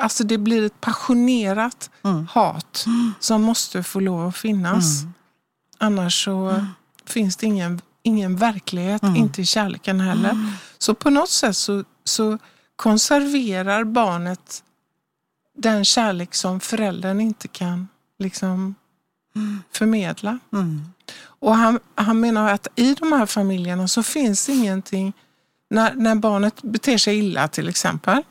Alltså det blir ett passionerat hat som måste få lov att finnas. Annars så finns det ingen, ingen verklighet, inte i kärleken heller. Så på något sätt så, så konserverar barnet den kärlek som föräldern inte kan liksom förmedla. Och han, han menar att i de här familjerna så finns ingenting, när, när barnet beter sig illa till exempel,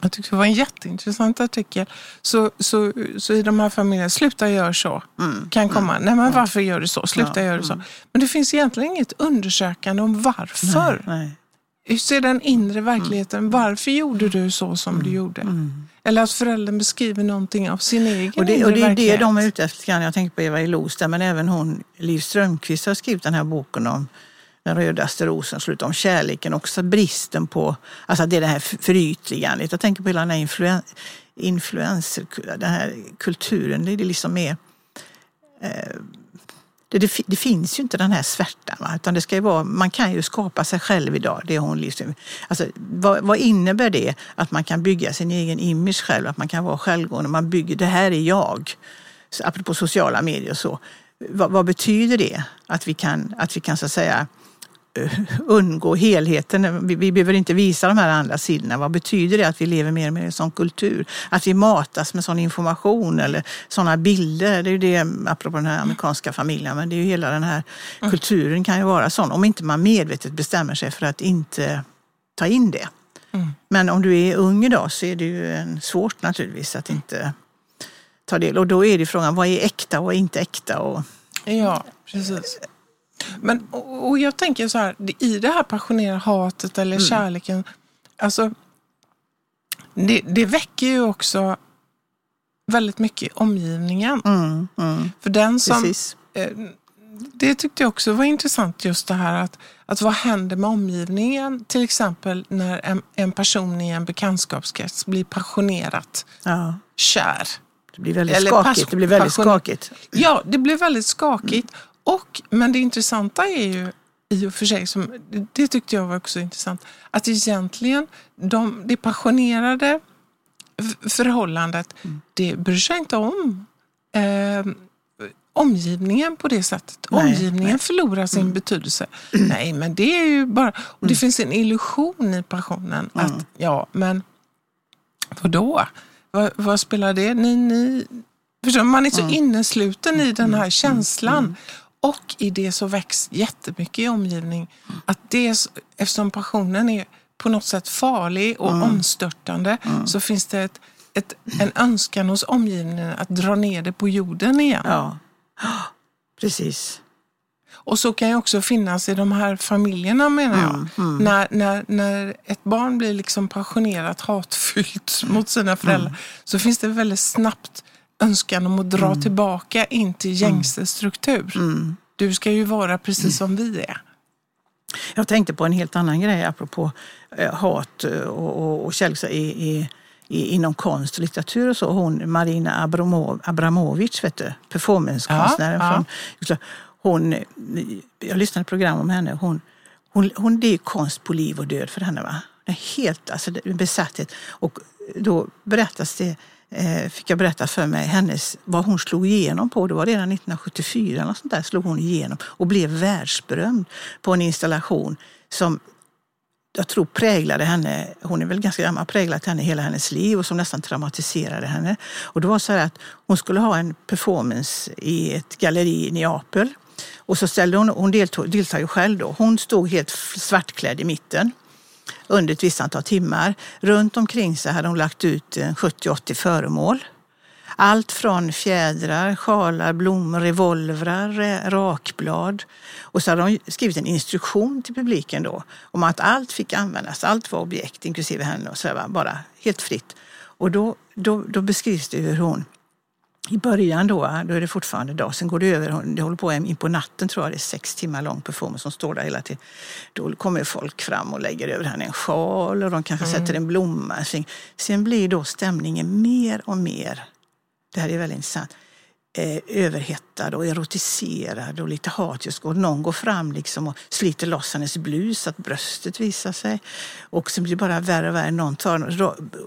jag tyckte det var en jätteintressant artikel. Så, så, så i de här familjerna, sluta gör så, kan komma. Nej men varför gör du så? Sluta Ja, gör du så. Men det finns egentligen inget undersökande om varför. Nej. Hur ser den inre verkligheten? Varför gjorde du så som du gjorde? Eller att föräldern beskriver någonting av sin egen Och det, och det är det de är ute efter. Jag tänker på Eva Ilos där, men även hon, Liv Strömquist har skrivit den här boken om den rödaste rosen, slut om kärleken, också bristen på, alltså det är det här förytligandet. Jag tänker på hela den här influen, influencer, den här kulturen, det är liksom mer det, det, det finns ju inte den här svärtan. Va? Utan det ska ju vara, man kan ju skapa sig själv idag. Det är hon liksom, alltså, vad, vad innebär det att man kan bygga sin egen image själv? Att man kan vara självgående. Man bygger, det här är jag. Så, apropå sociala medier och så. Vad, vad betyder det? Att vi kan, att vi kan så att säga eh, undgå helheten. Vi, vi behöver inte visa de här andra sidorna. Vad betyder det att vi lever mer med en sån kultur? Att vi matas med sån information eller såna bilder. Det är ju det, apropå den här amerikanska familjen, men det är ju hela den här kulturen kan ju vara sån. Om inte man medvetet bestämmer sig för att inte ta in det. Men om du är ung idag så är det ju en svårt naturligtvis att inte ta del. Och då är det frågan, vad är äkta och inte äkta? Och, Ja, precis. Men, och, och jag tänker så här, i det här passionerade hatet eller Mm. kärleken, alltså det, det väcker ju också väldigt mycket i omgivningen. mm, mm, För den som, precis. eh, det tyckte jag också var intressant just det här att, att vad händer med omgivningen? Till exempel när en, en person i en bekantskapskrets blir passionerat Ja. kär. Det blir väldigt Eller skakigt. Det blir väldigt skakigt. Ja, det blev väldigt skakigt. Och, men det intressanta är ju i och för sig, som, det tyckte jag var också intressant, att egentligen de, det passionerade förhållandet, det bryr sig inte om eh, omgivningen på det sättet. Nej, omgivningen nej. Mm. förlorar sin betydelse. Nej, men det är ju bara... Och det finns en illusion i passionen. Mm. Att, ja, men vadå? Vad, vad spelar det? Ni, ni, man är så Mm. innesluten i den här känslan. Och i det så väcks jättemycket i omgivning. Att det, eftersom passionen är på något sätt farlig och Mm. omstörtande så finns det ett, ett, en önskan hos omgivningen att dra ner det på jorden igen. Ja, precis. Och så kan ju också finnas i de här familjerna menar jag. Mm, När, när, när ett barn blir liksom passionerat hatfyllt mot sina föräldrar Mm. så finns det väldigt snabbt önskan om att dra Mm. tillbaka in till gängse struktur. Du ska ju vara precis som vi är. Jag tänkte på en helt annan grej apropå eh, hat eh, och, och, och kärlek i, i, i, inom konst och litteratur och så. Hon Marina Abramo, Abramovic, vet du, performancekonstnären Ja, ja. från Jugoslavien. hon, Jag lyssnade på program om henne. Hon, hon, hon, det är konst på liv och död för henne. Va? Helt alltså, besatthet. Och då berättas det Eh, fick jag berätta för mig hennes, vad hon slog igenom på. Det var redan 1974 eller något sånt där slog hon igenom och blev världsberömd på en installation som jag tror präglade henne, hon är väl ganska gammal, präglat henne hela hennes liv och som nästan traumatiserade henne. Och det var så här att hon skulle ha en performance i ett galleri i Neapel. Och så ställde hon, hon deltog, deltog ju själv då, hon stod helt svartklädd i mitten under ett visst antal timmar. Runt omkring sig hade hon lagt ut eh, 70-80 föremål. Allt från fjädrar, sjalar, blommor, revolvrar, rakblad. Och så hade de skrivit en instruktion till publiken då om att allt fick användas, allt var objekt inklusive henne och så bara helt fritt. Och då, då, då beskrivs det hur hon i början då, då är det fortfarande dag, sen går det över, det håller på in på natten tror jag, det är sex timmar lång performance som står där hela tiden. Då kommer folk fram och lägger över henne en sjal och de kanske mm. sätter en blomma. Sen blir då stämningen mer och mer det här är väldigt intressant, eh, överhettad och erotiserad och lite hatisk. Och någon går fram liksom och sliter loss hennes blus så att bröstet visar sig. Och sen blir det bara värre och värre. Någon tar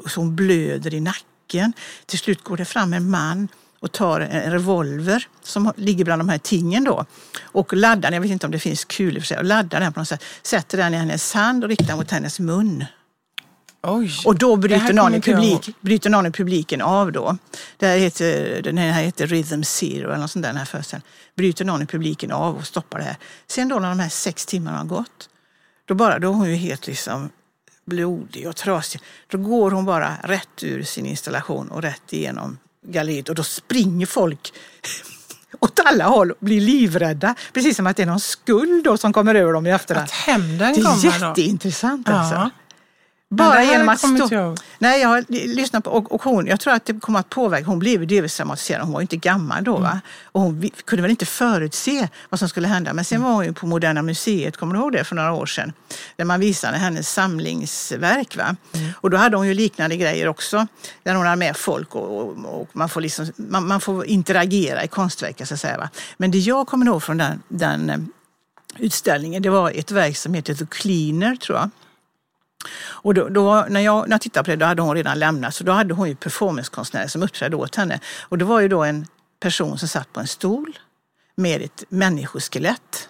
så hon blöder i nacken. Till slut går det fram en man och tar en revolver som ligger bland de här tingen då och laddar den, jag vet inte om det finns kulor för sig, och laddar den på något sätt, sätter den i hennes hand och riktar mot hennes mun. Oj, och då bryter någon, i publik, bryter någon i publiken av då. Det här heter, den här heter Rhythm Zero eller något sånt där, den här föreställningen. Bryter någon i publiken av och stoppar det här. Sen då när de här sex timmarna har gått, då, bara, då är hon ju helt liksom blodig och trasig. Då går hon bara rätt ur sin installation och rätt igenom galleriet och då springer folk åt alla håll och blir livrädda. Precis som att det är någon skuld då som kommer över dem i efterhand. Att hämnden kommer då? Det är jätteintressant alltså. Ja. Bara genom att stå... Jag. Nej, jag har lyssnat på och, och hon, jag tror att det kommer att påverka. Hon blev ju delvis traumatiserad. Hon var ju inte gammal då. Va? Mm. Och hon kunde väl inte förutse vad som skulle hända. Men sen var hon ju på Moderna Museet, kommer du ihåg det, för några år sedan? Där man visade hennes samlingsverk. Va? Mm. Och då hade hon ju liknande grejer också. Där hon hade med folk och, och, och man, får liksom, man, man, får interagera i konstverket så att säga. Va? Men det jag kommer ihåg från den, den eh, utställningen, det var ett verk som heter The Cleaner, tror jag. Och då, då, när, jag, när jag tittade på det, då hade hon redan lämnat. Så då hade hon ju performancekonstnärer som uppträdde åt henne. Och det var ju då en person som satt på en stol med ett människoskelett.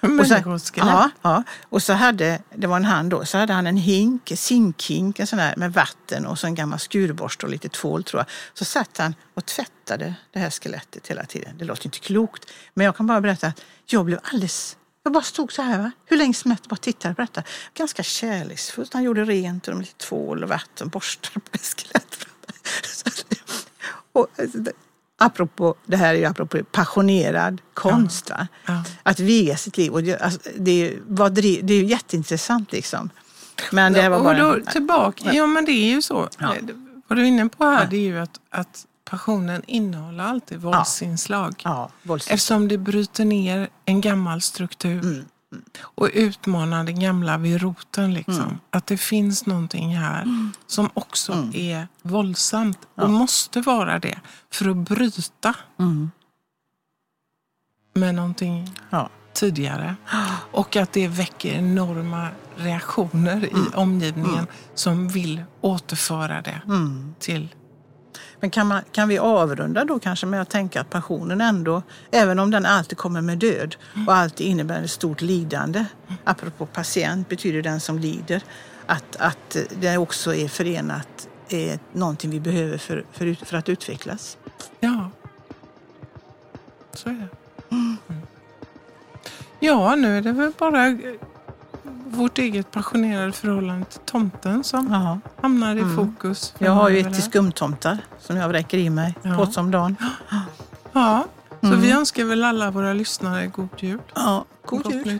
Människoskelett? Ja, ja. Och så hade, det var en hand då, så hade han en hink, zinkhink, en sån där med vatten och så en gammal skurborste och lite tvål tror jag. Så satt han och tvättade det här skelettet hela tiden. Det låter inte klokt, men jag kan bara berätta att jag blev alldeles jag bara stod så här, va? hur länge som helst bara tittade på detta. Ganska kärleksfullt. Han gjorde rent och lite tvål och vatten, borstade på skelettet. och, apropå, det här är ju apropå passionerad konst. Ja. Ja. Att viga sitt liv. Och det, alltså, det, var, det är jätteintressant liksom. Men det var bara... Och då, tillbaka, ja men det är ju så. Ja. Vad du är inne på här det är ju att, att passionen innehåller alltid våldsinslag. Ja. Ja, Eftersom det bryter ner en gammal struktur. Mm. Mm. Och utmanar det gamla vid roten. Liksom. Mm. Att det finns någonting här mm. som också mm. är våldsamt. Ja. Och måste vara det. För att bryta mm. med någonting ja. tidigare. Och att det väcker enorma reaktioner i omgivningen som vill återföra det till men kan, man, kan vi avrunda då kanske med att tänka att passionen ändå, även om den alltid kommer med död och alltid innebär ett stort lidande, apropå patient betyder den som lider, att, att det också är förenat är någonting vi behöver för, för, för att utvecklas. Ja, så är det. Mm. Ja, nu är det väl bara vårt eget passionerade förhållande till tomten som Aha. hamnar i mm. fokus. Jag har ju ett till skumtomtar som jag vräker i mig ja. på om dagen. Ja, så mm. vi önskar väl alla våra lyssnare god jul. Ja, god jul.